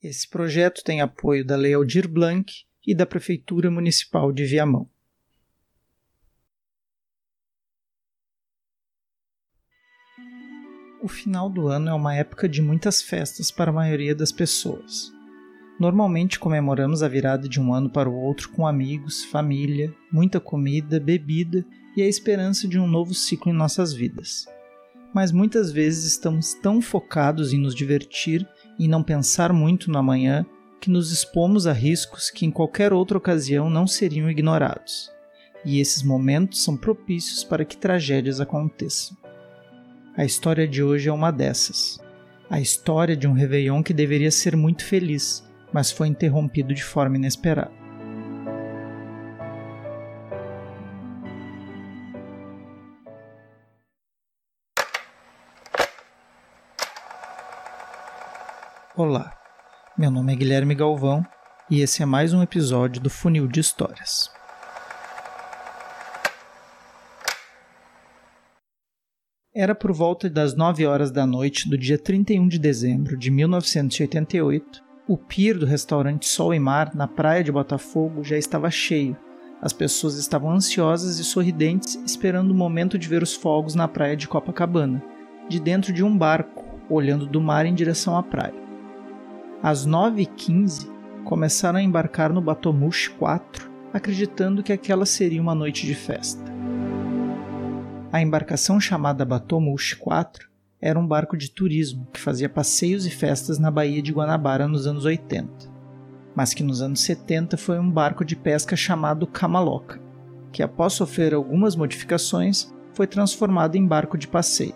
Esse projeto tem apoio da Lei Aldir Blanc e da Prefeitura Municipal de Viamão. O final do ano é uma época de muitas festas para a maioria das pessoas. Normalmente comemoramos a virada de um ano para o outro com amigos, família, muita comida, bebida e a esperança de um novo ciclo em nossas vidas. Mas muitas vezes estamos tão focados em nos divertir e não pensar muito no amanhã que nos expomos a riscos que em qualquer outra ocasião não seriam ignorados. E esses momentos são propícios para que tragédias aconteçam. A história de hoje é uma dessas. A história de um Réveillon que deveria ser muito feliz, mas foi interrompido de forma inesperada. Olá, meu nome é Guilherme Galvão e esse é mais um episódio do Funil de Histórias. Era por volta das 9 horas da noite do dia 31 de dezembro de 1988. O pier do restaurante Sol e Mar, na praia de Botafogo, já estava cheio. As pessoas estavam ansiosas e sorridentes, esperando o momento de ver os fogos na praia de Copacabana, de dentro de um barco, olhando do mar em direção à praia. Às 9h15, começaram a embarcar no Batomush 4, acreditando que aquela seria uma noite de festa. A embarcação chamada Batomush 4 era um barco de turismo que fazia passeios e festas na Baía de Guanabara nos anos 80, mas que nos anos 70 foi um barco de pesca chamado Camaloca, que após sofrer algumas modificações foi transformado em barco de passeio.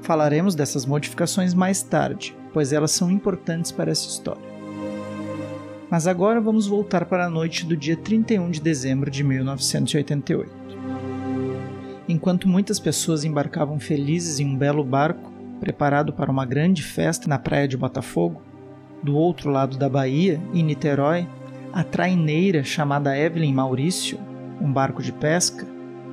Falaremos dessas modificações mais tarde, pois elas são importantes para essa história. Mas agora vamos voltar para a noite do dia 31 de dezembro de 1988. Enquanto muitas pessoas embarcavam felizes em um belo barco, preparado para uma grande festa na praia de Botafogo, do outro lado da Bahia, em Niterói, a traineira chamada Evelyn Maurício, um barco de pesca,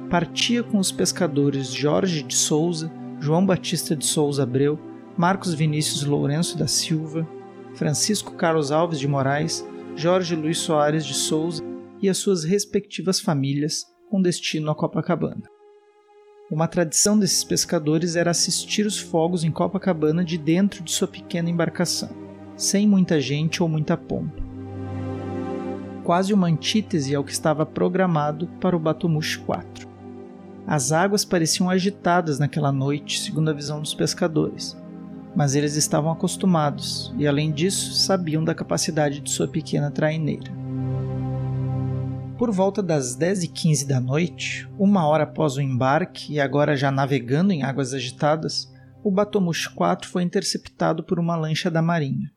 partia com os pescadores Jorge de Souza, João Batista de Souza Abreu, Marcos Vinícius Lourenço da Silva, Francisco Carlos Alves de Moraes, Jorge Luiz Soares de Souza e as suas respectivas famílias com destino a Copacabana. Uma tradição desses pescadores era assistir os fogos em Copacabana de dentro de sua pequena embarcação, sem muita gente ou muita pompa. Quase uma antítese ao que estava programado para o Batomush 4. As águas pareciam agitadas naquela noite, segundo a visão dos pescadores, mas eles estavam acostumados e, além disso, sabiam da capacidade de sua pequena traineira. Por volta das 10h15 da noite, uma hora após o embarque e agora já navegando em águas agitadas, o Batomush 4 foi interceptado por uma lancha da Marinha.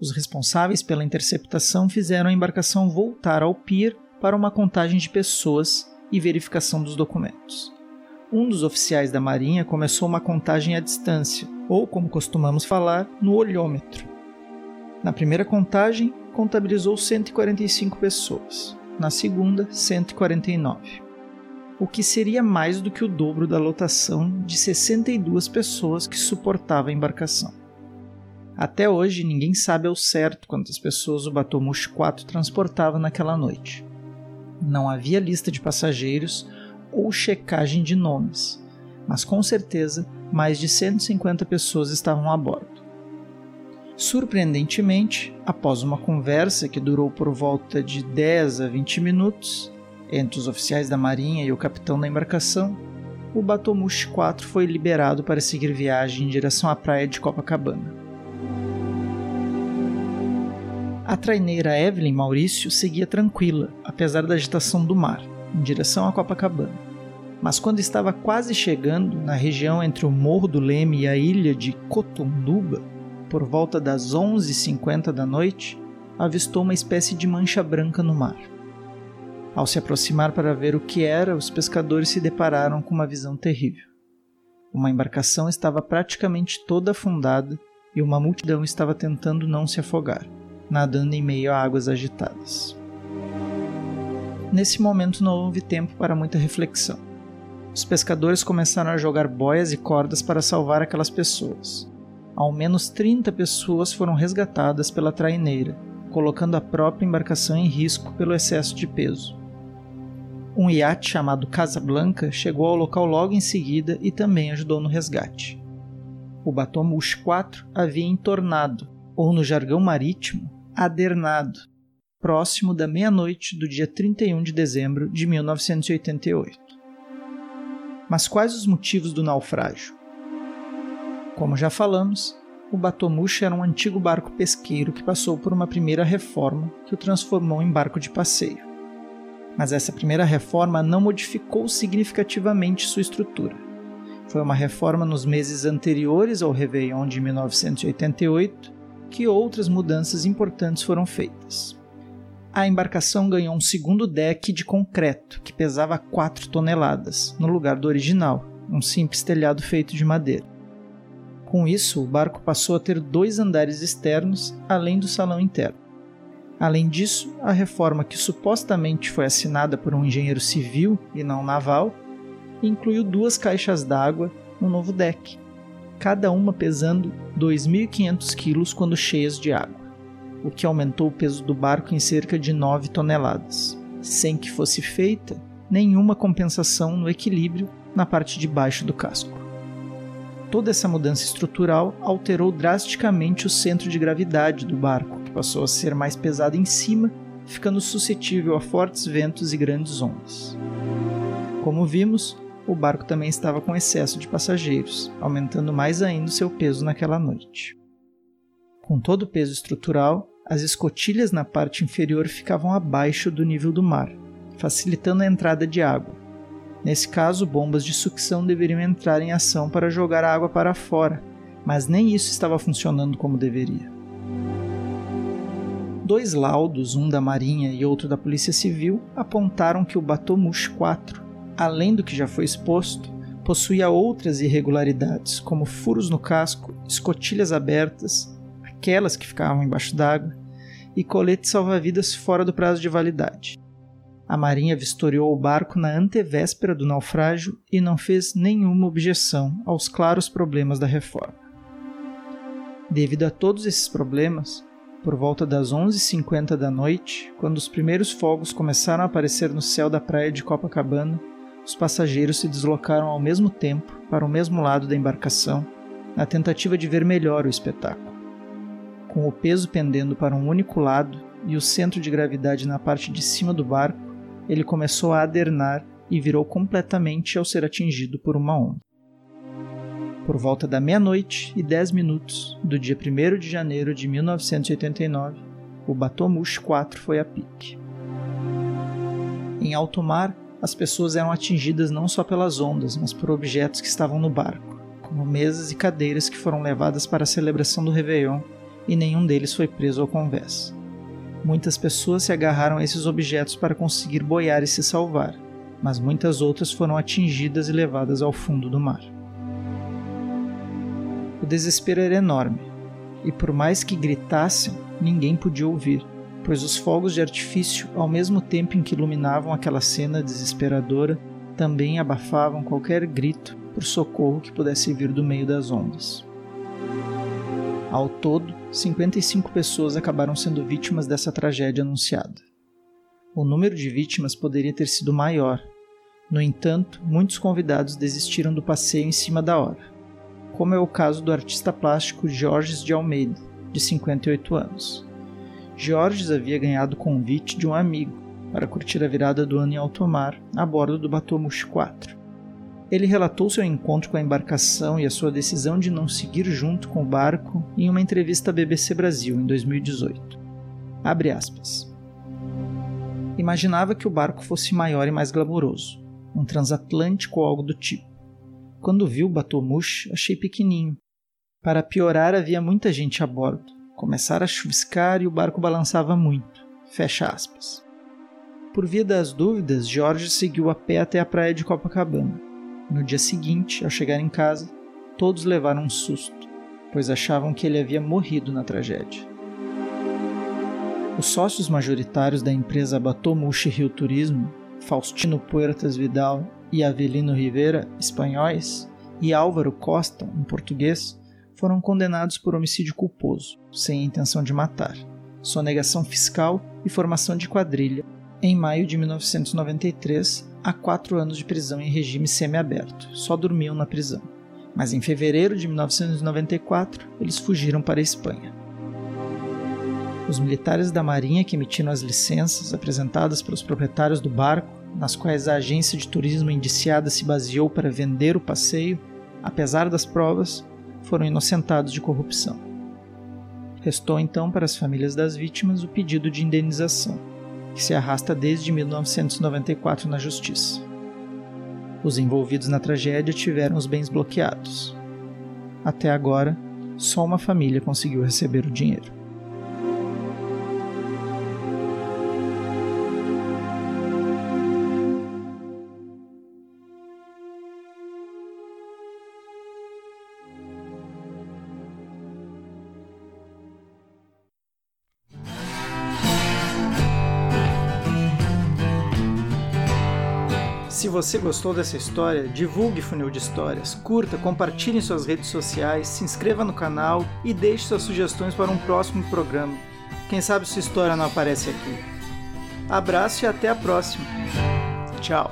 Os responsáveis pela interceptação fizeram a embarcação voltar ao pier para uma contagem de pessoas e verificação dos documentos. Um dos oficiais da Marinha começou uma contagem à distância, ou como costumamos falar, no olhômetro. Na primeira contagem, contabilizou 145 pessoas na segunda, 149, o que seria mais do que o dobro da lotação de 62 pessoas que suportava a embarcação. Até hoje, ninguém sabe ao certo quantas pessoas o Batomush 4 transportava naquela noite. Não havia lista de passageiros ou checagem de nomes, mas com certeza mais de 150 pessoas estavam a bordo. Surpreendentemente, após uma conversa que durou por volta de 10 a 20 minutos entre os oficiais da Marinha e o capitão da embarcação, o Batomush 4 foi liberado para seguir viagem em direção à praia de Copacabana. A traineira Evelyn Maurício seguia tranquila, apesar da agitação do mar, em direção a Copacabana. Mas quando estava quase chegando na região entre o Morro do Leme e a ilha de Cotonduba, por volta das 11h50 da noite, avistou uma espécie de mancha branca no mar. Ao se aproximar para ver o que era, os pescadores se depararam com uma visão terrível. Uma embarcação estava praticamente toda afundada e uma multidão estava tentando não se afogar, nadando em meio a águas agitadas. Nesse momento não houve tempo para muita reflexão. Os pescadores começaram a jogar boias e cordas para salvar aquelas pessoas. ao menos 30 pessoas foram resgatadas pela traineira, colocando a própria embarcação em risco pelo excesso de peso. Um iate chamado Casablanca chegou ao local logo em seguida e também ajudou no resgate. O Batomush 4 havia entornado, ou no jargão marítimo, adernado, próximo da meia-noite do dia 31 de dezembro de 1988. Mas quais os motivos do naufrágio? Como já falamos, o Batomush era um antigo barco pesqueiro que passou por uma primeira reforma que o transformou em barco de passeio mas essa primeira reforma não modificou significativamente sua estrutura. Foi uma reforma nos meses anteriores ao Réveillon de 1988 que outras mudanças importantes foram feitas. A embarcação ganhou um segundo deck de concreto que pesava 4 toneladas, no lugar do original, um simples telhado feito de madeira. Com isso, o barco passou a ter dois andares externos, além do salão interno. Além disso, a reforma que supostamente foi assinada por um engenheiro civil e não naval incluiu duas caixas d'água no novo deck, cada uma pesando 2.500 quilos quando cheias de água, o que aumentou o peso do barco em cerca de 9 toneladas, sem que fosse feita nenhuma compensação no equilíbrio na parte de baixo do casco. Toda essa mudança estrutural alterou drasticamente o centro de gravidade do barco, que passou a ser mais pesado em cima, ficando suscetível a fortes ventos e grandes ondas. Como vimos, o barco também estava com excesso de passageiros, aumentando mais ainda o seu peso naquela noite. Com todo o peso estrutural, as escotilhas na parte inferior ficavam abaixo do nível do mar, facilitando a entrada de água. Nesse caso, bombas de sucção deveriam entrar em ação para jogar a água para fora, mas nem isso estava funcionando como deveria dois laudos, um da Marinha e outro da Polícia Civil, apontaram que o Batomush 4, além do que já foi exposto, possuía outras irregularidades, como furos no casco, escotilhas abertas, aquelas que ficavam embaixo d'água, e colete salva-vidas fora do prazo de validade. A Marinha vistoriou o barco na antevéspera do naufrágio e não fez nenhuma objeção aos claros problemas da reforma. Devido a todos esses problemas, por volta das 11h50 da noite, quando os primeiros fogos começaram a aparecer no céu da praia de Copacabana, os passageiros se deslocaram ao mesmo tempo para o mesmo lado da embarcação, na tentativa de ver melhor o espetáculo. Com o peso pendendo para um único lado e o centro de gravidade na parte de cima do barco, ele começou a adernar e virou completamente ao ser atingido por uma onda por volta da meia-noite e 10 minutos do dia 1 de janeiro de 1989, o Batomush 4 foi a pique. Em alto mar, as pessoas eram atingidas não só pelas ondas, mas por objetos que estavam no barco, como mesas e cadeiras que foram levadas para a celebração do Réveillon e nenhum deles foi preso ao convés. Muitas pessoas se agarraram a esses objetos para conseguir boiar e se salvar, mas muitas outras foram atingidas e levadas ao fundo do mar desespero era enorme, e por mais que gritassem, ninguém podia ouvir, pois os fogos de artifício, ao mesmo tempo em que iluminavam aquela cena desesperadora, também abafavam qualquer grito por socorro que pudesse vir do meio das ondas. Ao todo, 55 pessoas acabaram sendo vítimas dessa tragédia anunciada. O número de vítimas poderia ter sido maior. No entanto, muitos convidados desistiram do passeio em cima da hora como é o caso do artista plástico Jorges de Almeida, de 58 anos. Jorges havia ganhado o convite de um amigo para curtir a virada do ano em alto mar a bordo do Batomush 4. Ele relatou seu encontro com a embarcação e a sua decisão de não seguir junto com o barco em uma entrevista à BBC Brasil em 2018. Abre aspas. Imaginava que o barco fosse maior e mais glamouroso, um transatlântico ou algo do tipo. Quando vi o Batomush, achei pequenininho. Para piorar, havia muita gente a bordo. Começara a chuviscar e o barco balançava muito. Fecha aspas. Por via das dúvidas, Jorge seguiu a pé até a praia de Copacabana. No dia seguinte, ao chegar em casa, todos levaram um susto, pois achavam que ele havia morrido na tragédia. Os sócios majoritários da empresa Batomushi Rio Turismo, Faustino Puertas Vidal e Avelino Rivera, espanhóis, e Álvaro Costa, em português, foram condenados por homicídio culposo, sem intenção de matar, sonegação fiscal e formação de quadrilha, em maio de 1993, a quatro anos de prisão em regime semiaberto, só dormiam na prisão. Mas em fevereiro de 1994, eles fugiram para a Espanha. Os militares da Marinha que emitiram as licenças apresentadas pelos proprietários do barco, nas quais a agência de turismo indiciada se baseou para vender o passeio, apesar das provas, foram inocentados de corrupção. Restou então para as famílias das vítimas o pedido de indenização, que se arrasta desde 1994 na Justiça. Os envolvidos na tragédia tiveram os bens bloqueados. Até agora, só uma família conseguiu receber o dinheiro. Se você gostou dessa história, divulgue Funil de Histórias, curta, compartilhe em suas redes sociais, se inscreva no canal e deixe suas sugestões para um próximo programa. Quem sabe sua história não aparece aqui. Abraço e até a próxima. Tchau.